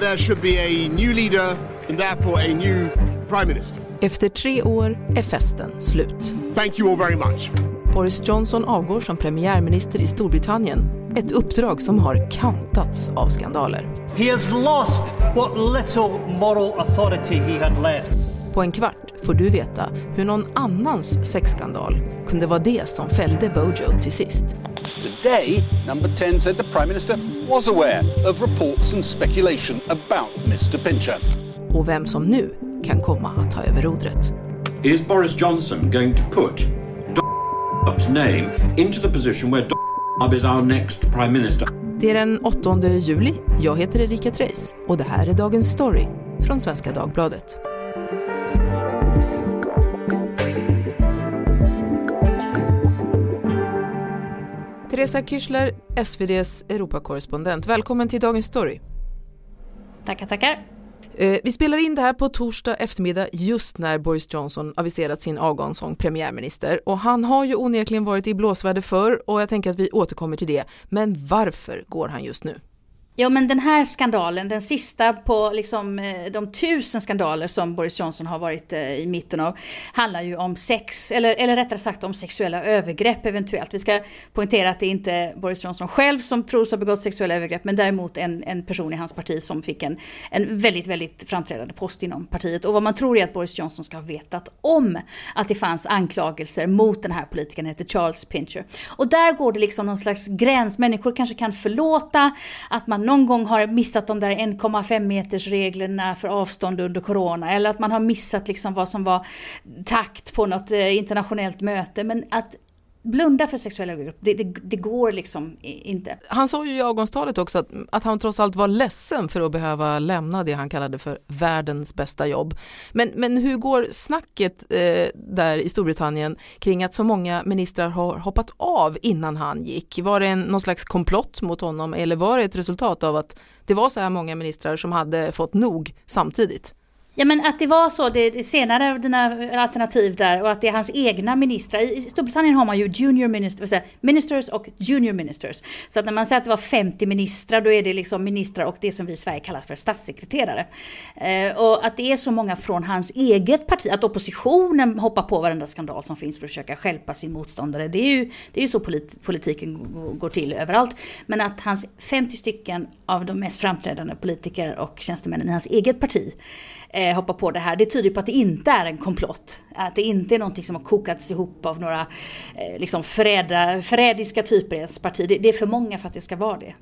there should be a new leader and therefore a new prime minister. Efter tre år är festen slut. Thank you all very much. Boris Johnson avgår som premiärminister i Storbritannien. Ett uppdrag som har kantats av skandaler. He has lost what little moral authority he had left. På en kvart får du veta hur någon annans sexskandal kunde vara det som fällde Bojo till sist. Today, number 10 said the Prime Minister was aware of reports and speculation about Mr Pincher. Och vem som nu kan komma att ta över rodret. Is Boris Johnson going to put Dr. name into the position where Dr. is our next Prime Minister? Det är den 8 juli. Jag heter Erika Treis och det här är dagens story från Svenska Dagbladet. Teresa Kyschler, SVDs Europakorrespondent. Välkommen till Dagens Story. Tackar, tackar. Eh, vi spelar in det här på torsdag eftermiddag just när Boris Johnson aviserat sin avgång som premiärminister och han har ju onekligen varit i blåsväder förr och jag tänker att vi återkommer till det. Men varför går han just nu? Ja men den här skandalen, den sista på liksom, eh, de tusen skandaler som Boris Johnson har varit eh, i mitten av, handlar ju om sex, eller, eller rättare sagt om sexuella övergrepp eventuellt. Vi ska poängtera att det är inte Boris Johnson själv som tros ha begått sexuella övergrepp, men däremot en, en person i hans parti som fick en, en väldigt, väldigt framträdande post inom partiet. Och vad man tror är att Boris Johnson ska ha vetat om att det fanns anklagelser mot den här politikern, heter Charles Pincher. Och där går det liksom någon slags gräns, människor kanske kan förlåta att man någon gång har missat de där 1,5 meters reglerna för avstånd under corona. Eller att man har missat liksom vad som var takt på något eh, internationellt möte. Men att blunda för sexuella övergrepp, det, det, det, går liksom inte. Han sa ju i avgångstalet också att, att han trots allt var ledsen för att behöva lämna det han kallade för världens bästa jobb. Men, men hur går snacket eh, där i Storbritannien kring att så många ministrar har hoppat av innan han gick? Var det en, någon slags komplott mot honom eller var det ett resultat av att det var så här många ministrar som hade fått nog samtidigt? Ja men att det var så, det, det senare av dina alternativ där och att det är hans egna ministrar. I Storbritannien har man ju junior ministers, ministers och junior ministers. Så att när man säger att det var 50 ministrar då är det liksom ministrar och det som vi i Sverige kallar för statssekreterare. Eh, och att det är så många från hans eget parti, att oppositionen hoppar på varenda skandal som finns för att försöka skälpa sin motståndare. Det är ju, det är ju så polit, politiken går till överallt. Men att hans 50 stycken av de mest framträdande politiker och tjänstemännen i hans eget parti eh, hoppar på det här. Det tyder på att det inte är en komplott. Att det inte är någonting som har kokats ihop av några eh, liksom förräda, förrädiska typer i ens parti. Det, det är för många för att det ska vara det.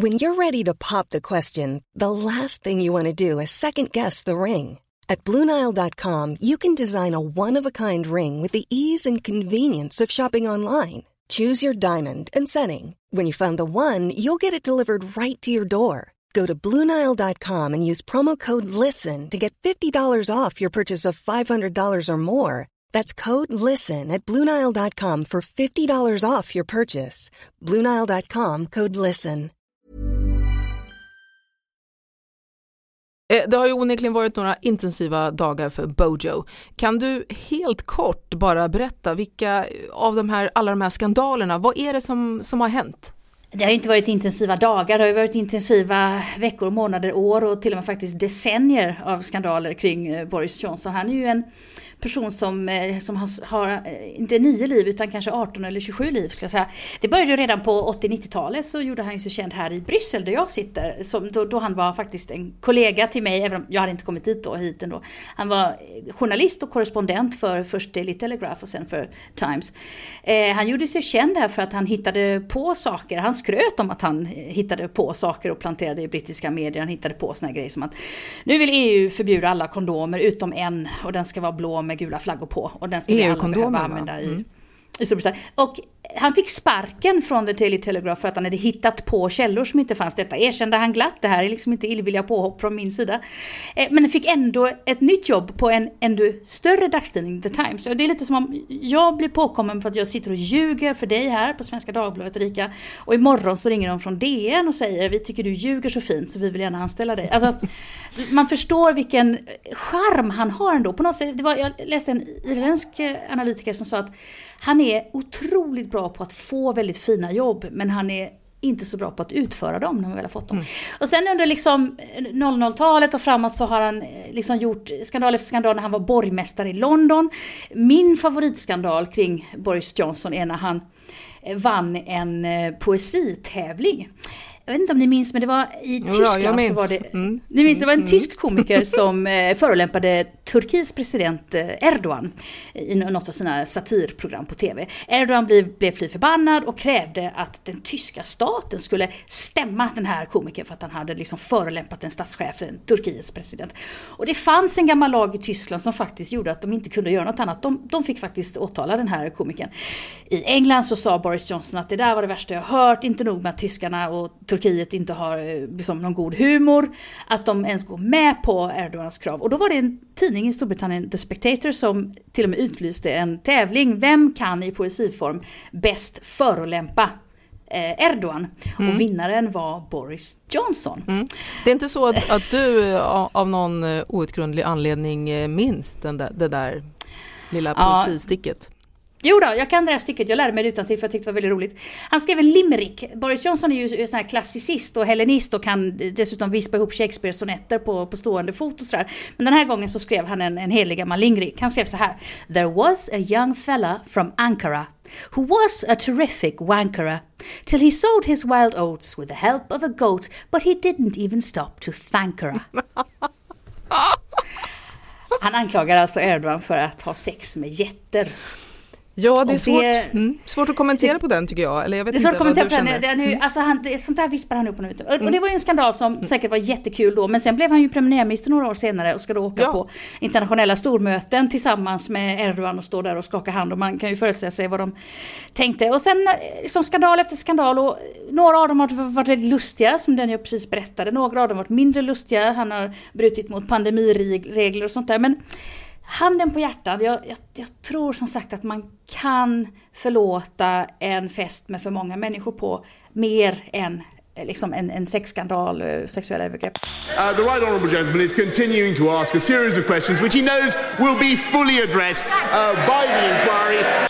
When you're ready to pop the question, the last thing you want to do is second guess the ring. At BlueNile.com you can design a one-of-a-kind ring with the ease and convenience of shopping online. Choose your diamond and setting. When you find the one, you'll get it delivered right to your door. Go to Bluenile.com and use promo code LISTEN to get $50 off your purchase of $500 or more. That's code LISTEN at Bluenile.com for $50 off your purchase. Bluenile.com code LISTEN. Eh, det har ju onekligen varit några intensiva dagar för Bojo. Kan du helt kort bara berätta vilka eh, av de här, alla de här skandalerna, vad är det som, som har hänt? Det har ju inte varit intensiva dagar, det har ju varit intensiva veckor, månader, år och till och med faktiskt decennier av skandaler kring eh, Boris Johnson. Han är ju en person som, eh, som har, har, eh, inte nio liv utan kanske 18 eller 27 liv skulle jag säga. Det började ju redan på 80-90-talet så gjorde han ju känd här i Bryssel där jag sitter. Som, då, då, han var faktiskt en kollega till mig, även om jag hade inte kommit dit då, hit ändå. Han var journalist och korrespondent för först Daily Telegraph och sen för Times. Eh, han gjorde sig känd här för att han hittade på saker. Han skröt om att han hittade på saker och planterade i brittiska medier. Han hittade på såna grejer som att nu vill EU förbjuda alla kondomer utom en och den ska vara blå med gula flaggor på. Och den ska vi alla behöva använda i, mm i Storbritannien. Och han fick sparken från The Daily Telegraph för att han hade hittat på källor som inte fanns. Detta erkände han glatt. Det här är liksom inte illvilliga påhopp från min sida. Eh, men han fick ändå ett nytt jobb på en ännu större dagstidning, The Times. Och det är lite som om jag blir påkommen för att jag sitter och ljuger för dig här på Svenska Dagbladet, Rika. Och imorgon så ringer de från DN och säger vi tycker du ljuger så fint så vi vill gärna anställa dig. Alltså, man förstår vilken charm han har ändå. På något sätt, det var, jag läste en irländsk eh, analytiker som sa att han är otroligt bra på att få väldigt fina jobb, men han är inte så bra på att utföra dem när man väl har fått dem. Mm. Och sen under liksom 00-talet och framåt så har han eh, liksom gjort skandal efter skandal när han var borgmästare i London. Min favoritskandal kring Boris Johnson är när han eh, vann en eh, poesitävling jag vet inte om ni minns, men det var i Tyskland ja, så var det, mm. ni minns, det var en mm. tysk komiker som eh, förolämpade Turkiets president eh, Erdogan i något av sina satirprogram på TV. Erdogan blev, blev fly förbannad och krävde att den tyska staten skulle stämma den här komikern för att han hade liksom förolämpat en statschef, Turkiets president. Och det fanns en gammal lag i Tyskland som faktiskt gjorde att de inte kunde göra något annat. De, de fick faktiskt åtala den här komikern. I England så sa Boris Johnson att det där var det värsta jag hört, inte nog med att tyskarna och Turkiet inte har eh, liksom, någon god humor, att de ens går med på Erdogans krav. Och då var det en tidning i Storbritannien, The Spectator, som till och med utlyste en tävling. Vem kan i poesiform bäst förolämpa eh, Erdogan. Mm. Och vinnaren var Boris Johnson. Mm. Det är inte så att, att du eh, av någon outgrundlig anledning minns den där, det där lilla poesisticket? Jo då, jag kan det här stycket, jag lärde mig det utantill för jag tyckte det var väldigt roligt. Han skrev en limerick. Boris Johnson är ju sån här klassicist och hellenist och kan dessutom vispa ihop Shakespeares sonetter på, på stående fot och sådär. Men den här gången så skrev han en, en helig gammal limerick. Han skrev så här. There was a young fella from Ankara who was a terrific wankera till he sowed his wild oats with the help of a goat but he didn't even stop to thank her. Han anklagar alltså Erdogan för att ha sex med jätter. Ja, det är svårt, det, mm, svårt att kommentera det, på den tycker jag. Eller jag vet det är svårt att kommentera på den. mm. alltså han, det, sånt där vispar han upp och, och, mm. och det var ju en skandal som mm. säkert var jättekul då. Men sen blev han ju premiärminister några år senare och ska då åka ja. på internationella stormöten tillsammans med Erdogan och stå där och skaka hand. Och man kan ju föreställa sig vad de tänkte. Och sen liksom skandal efter skandal. Och några av dem har varit väldigt lustiga, som den jag precis berättade. Några av dem har varit mindre lustiga. Han har brutit mot pandemiregler och sånt där. Men handen på hjärtat, jag, jag, jag, tror som sagt att man kan förlåta en fest med för många människor på mer än liksom en, en sexskandal, eh, sexuella övergrepp. Uh, the right honourable gentleman is continuing to ask a series of questions which he knows will be fully addressed uh, by the inquiry.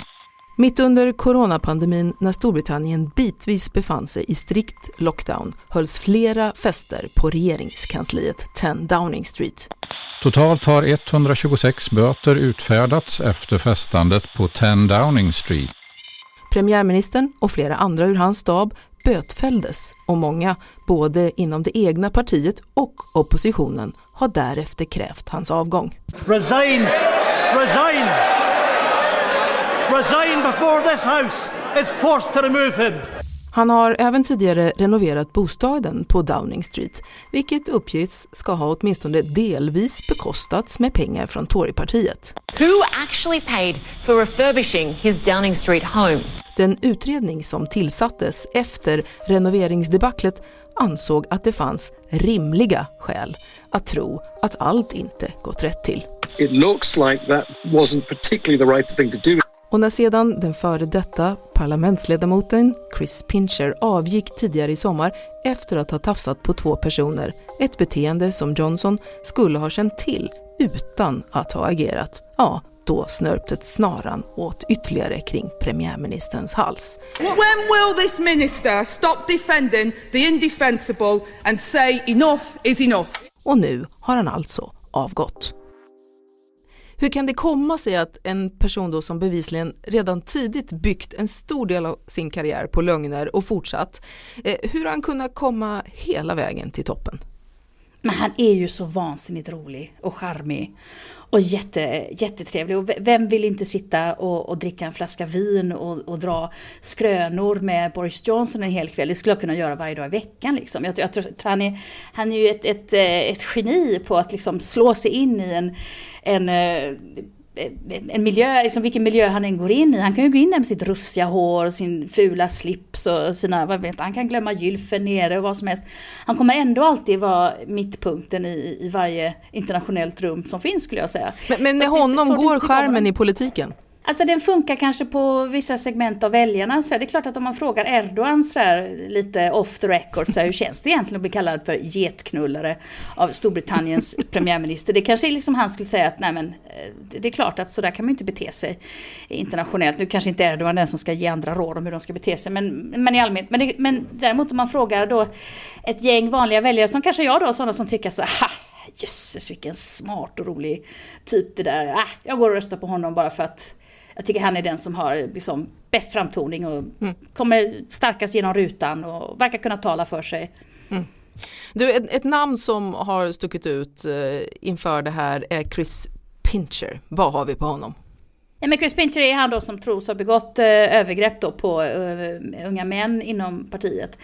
Mitt under coronapandemin när Storbritannien bitvis befann sig i strikt lockdown hölls flera fester på regeringskansliet 10 Downing Street. Totalt har 126 böter utfärdats efter festandet på 10 Downing Street. Premiärministern och flera andra ur hans stab bötfälldes och många, både inom det egna partiet och oppositionen, har därefter krävt hans avgång. Resign! Resign! Resign before this house is forced to remove him. Han har även tidigare renoverat bostaden på Downing Street, vilket uppges ska ha åtminstone delvis bekostats med pengar från Torypartiet. Who actually paid for refurbishing his Downing Street home? Den utredning som tillsattes efter renoveringsdebaclet ansåg att det fanns rimliga skäl att tro att allt inte gått rätt till. It looks like that wasn't particularly the right thing to do. Och när sedan den före detta parlamentsledamoten Chris Pincher avgick tidigare i sommar efter att ha tafsat på två personer, ett beteende som Johnson skulle ha känt till utan att ha agerat, ja, då snörptes snaran åt ytterligare kring premiärministerns hals. When will this minister stop defending the indefensible and say enough is enough? Och nu har han alltså avgått. Hur kan det komma sig att en person då som bevisligen redan tidigt byggt en stor del av sin karriär på lögner och fortsatt, eh, hur har han kunnat komma hela vägen till toppen? Men han är ju så vansinnigt rolig och charmig. Och jätte, jättetrevlig. Och vem vill inte sitta och, och dricka en flaska vin och, och, dra skrönor med Boris Johnson en hel kväll? Det skulle jag kunna göra varje dag i veckan. Liksom. Jag, jag tror han är, han är ju ett, ett, eh, ett geni på att liksom slå sig in i en, en eh, en miljö, liksom vilken miljö han än går in i. Han kan ju gå in där med sitt rufsiga hår och sin fula slips och sina, vad vet han kan glömma gylfen nere och vad som helst. Han kommer ändå alltid vara mittpunkten i, i varje internationellt rum som finns skulle jag säga. Men, men med honom går skärmen i politiken? Alltså den funkar kanske på vissa segment av väljarna. Så det är klart att om man frågar Erdogan så här, lite off the record, så här, hur känns det egentligen att bli kallad för getknullare av Storbritanniens premiärminister? Det kanske är liksom han skulle säga att nej men eh, det är klart att så där kan man inte bete sig internationellt. Nu kanske inte Erdogan den som ska ge andra råd om hur de ska bete sig, men, men i allmänhet. Men, det, men däremot om man frågar då ett gäng vanliga väljare som kanske jag då, sådana som tycker så här, jösses vilken smart och rolig typ det där. Ah, jag går och röstar på honom bara för att jag tycker han är den som har liksom bäst framtoning och mm. kommer starkast genom rutan och verkar kunna tala för sig. Mm. Du, ett, ett, namn som har stuckit ut eh, inför det här är Chris Pincher. Vad har vi på honom? Ja, men Chris Pincher är han då som tros ha begått eh, övergrepp då på eh, unga män inom partiet.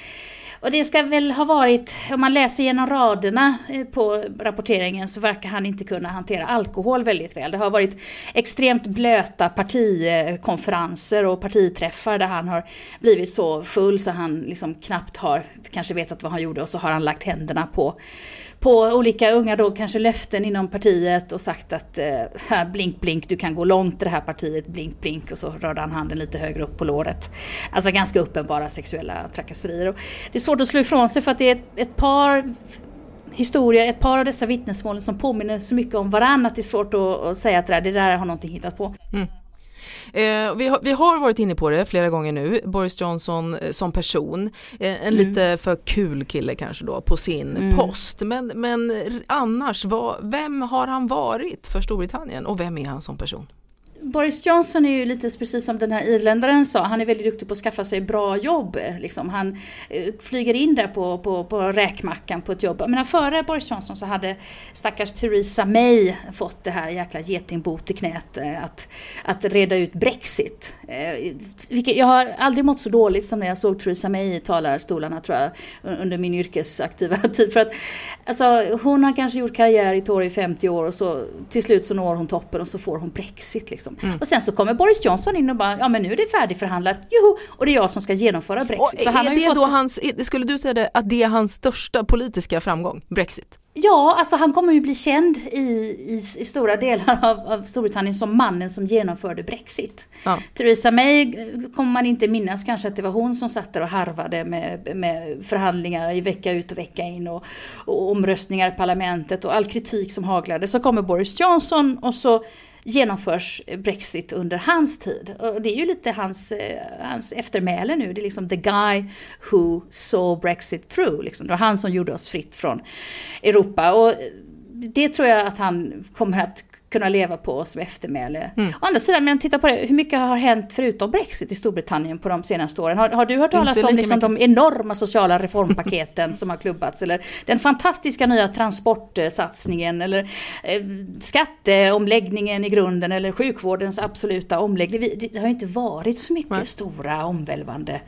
Och det ska väl ha varit, om man läser genom raderna eh, på rapporteringen så verkar han inte kunna hantera alkohol väldigt väl. Det har varit extremt blöta partikonferenser och partiträffar där han har blivit så full så han liksom knappt har kanske vetat vad han gjorde och så har han lagt händerna på på olika unga då kanske löften inom partiet och sagt att eh, blink blink du kan gå långt i det här partiet, blink blink och så rörde han handen lite högre upp på låret. Alltså ganska uppenbara sexuella trakasserier. Och det är svårt att slå ifrån sig för att det är ett, ett par historier, ett par av dessa vittnesmål som påminner så mycket om varandra att det är svårt att, att säga att det där, det där har någonting hittat på. Mm. Eh, vi, har, vi har varit inne på det flera gånger nu, Boris Johnson eh, som person, eh, en mm. lite för kul kille kanske då på sin mm. post. Men, men annars, vad, vem har han varit för Storbritannien och vem är han som person? Boris Johnson är ju lite precis som den här irländaren sa, han är väldigt duktig på att skaffa sig bra jobb. Liksom. Han eh, flyger in där på, på, på räkmackan på ett jobb. Men före Boris Johnson så hade stackars Theresa May fått det här jäkla getingbot i knät eh, att, att reda ut Brexit. Eh, vilket, jag har aldrig mått så dåligt som när jag såg Theresa May i talarstolarna tror jag under min yrkesaktiva tid. För att, alltså, hon har kanske gjort karriär i Tory i 50 år och så till slut så når hon toppen och så får hon Brexit. Liksom. Mm. Och sen så kommer Boris Johnson in och bara, ja men nu är det färdigförhandlat, joho! Och det är jag som ska genomföra Brexit. Och så han är det fått... då hans, skulle du säga det, att det är hans största politiska framgång, Brexit? Ja, alltså han kommer ju bli känd i, i, i stora delar av, av, Storbritannien som mannen som genomförde Brexit. Ja. Theresa May eh, kommer man inte minnas kanske att det var hon som satt där och harvade med, med förhandlingar i vecka ut och vecka in och, och omröstningar i parlamentet och all kritik som haglade. Så kommer Boris Johnson och så genomförs Brexit under hans tid. Och det är ju lite hans, eh, hans eftermäle nu. Det är liksom the guy who saw Brexit through. Liksom. Det var han som gjorde oss fritt från Europa. Och det tror jag att han kommer att kunna leva på som eftermäle. Mm. Å andra sidan, men titta på det, hur mycket har hänt förutom Brexit i Storbritannien på de senaste åren? Har, har du hört talas om liksom de enorma sociala reformpaketen som har klubbats? Eller den fantastiska nya transportsatsningen? Eller eh, skatteomläggningen i grunden? Eller sjukvårdens absoluta omläggning? Det har ju inte varit så mycket Nej. stora omvälvande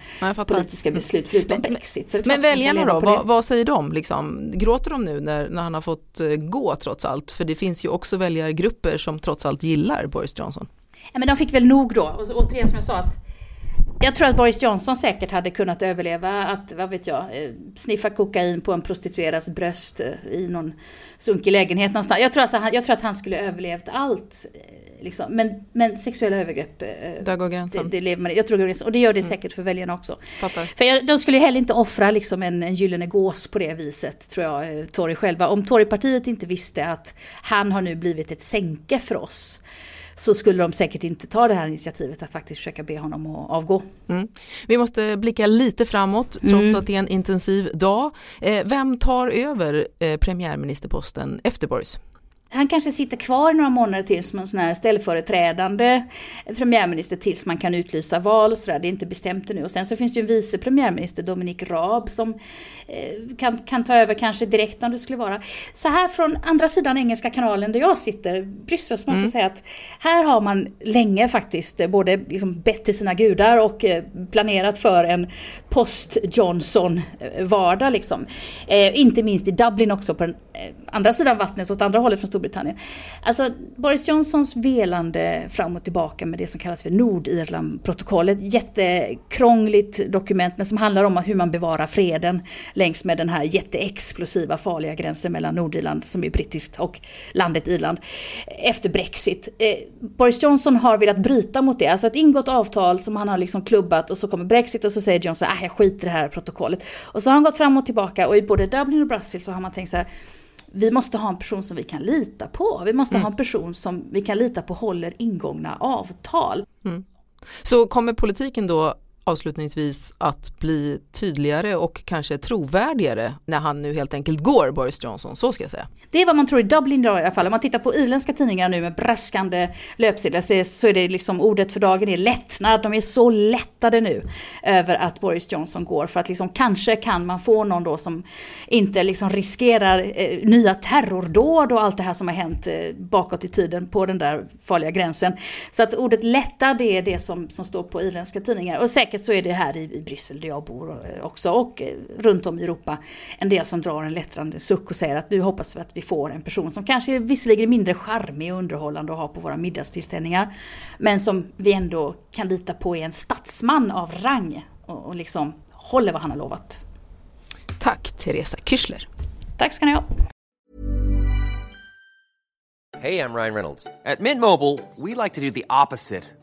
politiska beslut förutom men, Brexit. men väljarna då, vad, vad, säger de? Liksom, gråter de nu när, när han har fått eh, gå trots allt? För det finns ju också väljargrupper grupper som trots allt gillar Boris Johnson. Ja, men de fick väl nog då. Och återigen som jag sa att jag tror att Boris Johnson säkert hade kunnat överleva att, vad vet jag, eh, sniffa kokain på en prostituerads bröst eh, i någon sunkig lägenhet någonstans. Jag tror, alltså, jag tror att han skulle överlevt allt. Eh, liksom. Men, men sexuella övergrepp, Där går gränsen. Det, det lever man, jag tror och det gör det mm. säkert för väljarna också. Fattar. För jag, de skulle heller inte offra liksom en, en gyllene gås på det viset, tror jag, Tory själva. Om Torypartiet inte visste att han har nu blivit ett sänke för oss så skulle de säkert inte ta det här initiativet att faktiskt försöka be honom att avgå. Mm. Vi måste blicka lite framåt trots mm. att det är en intensiv dag. Eh, vem tar över eh, premiärministerposten efter Boris? Han kanske sitter kvar några månader till som en sån här ställföreträdande premiärminister tills man kan utlysa val och sådär. Det är inte bestämt nu. Och sen så finns det ju en vice premiärminister, Dominic Raab, som eh, kan, kan ta över kanske direkt om det skulle vara. Så här från andra sidan Engelska kanalen där jag sitter, Bryssel, så måste mm. jag säga att här har man länge faktiskt både liksom bett till sina gudar och eh, planerat för en post-Johnson-vardag liksom. Eh, inte minst i Dublin också på den eh, andra sidan vattnet, åt andra hållet från Storbritannien. Alltså Boris Johnsons velande fram och tillbaka med det som kallas för Nordirlandprotokollet. Jättekrångligt dokument men som handlar om hur man bevarar freden längs med den här jätteexplosiva farliga gränsen mellan Nordirland som är brittiskt och landet Irland efter Brexit. Eh, Boris Johnson har velat bryta mot det, alltså ett ingått avtal som han har liksom klubbat och så kommer Brexit och så säger Johnson att äh, jag skiter i det här protokollet. Och så har han gått fram och tillbaka och i både Dublin och Brussels så har man tänkt så här vi måste ha en person som vi kan lita på. Vi måste mm. ha en person som vi kan lita på håller ingångna avtal. Mm. Så kommer politiken då avslutningsvis att bli tydligare och kanske trovärdigare när han nu helt enkelt går, Boris Johnson, så ska jag säga. Det är vad man tror i Dublin idag i alla fall. Om man tittar på irländska tidningar nu med braskande löpsedlar så är det liksom ordet för dagen är lättnad. De är så lättade nu över att Boris Johnson går för att liksom kanske kan man få någon då som inte liksom riskerar eh, nya terrordåd och allt det här som har hänt eh, bakåt i tiden på den där farliga gränsen. Så att ordet lättad är det som, som står på irländska tidningar. Och säkert säkert så är det här i, i Bryssel där jag bor eh, också och eh, runt om i Europa en del som drar en lättrande suck och säger att nu hoppas vi att vi får en person som kanske visserligen är mindre charmig och underhållande att ha på våra middagstillställningar men som vi ändå kan lita på är en statsman av rang och, och liksom håller vad han har lovat. Tack Teresa Kyschler. Tack ska ni ha. Hej, jag Ryan Reynolds. På Mint Mobile, we like to do the opposite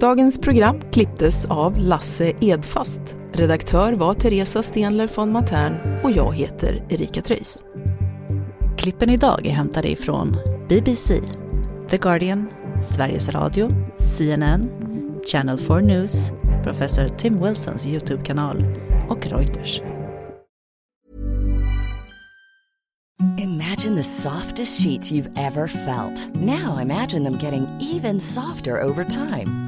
Dagens program klipptes av Lasse Edfast. Redaktör var Teresa Stenler von Matern och jag heter Erika Treijs. Klippen idag är hämtade ifrån BBC, The Guardian, Sveriges Radio, CNN, Channel 4 News, professor Tim Wilsons YouTube-kanal och Reuters. Imagine the softest sheets you've ever felt. Now imagine them getting even softer over time.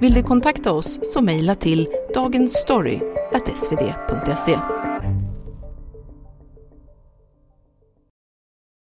Vill du kontakta oss så mejla till dagensstory.svd.se.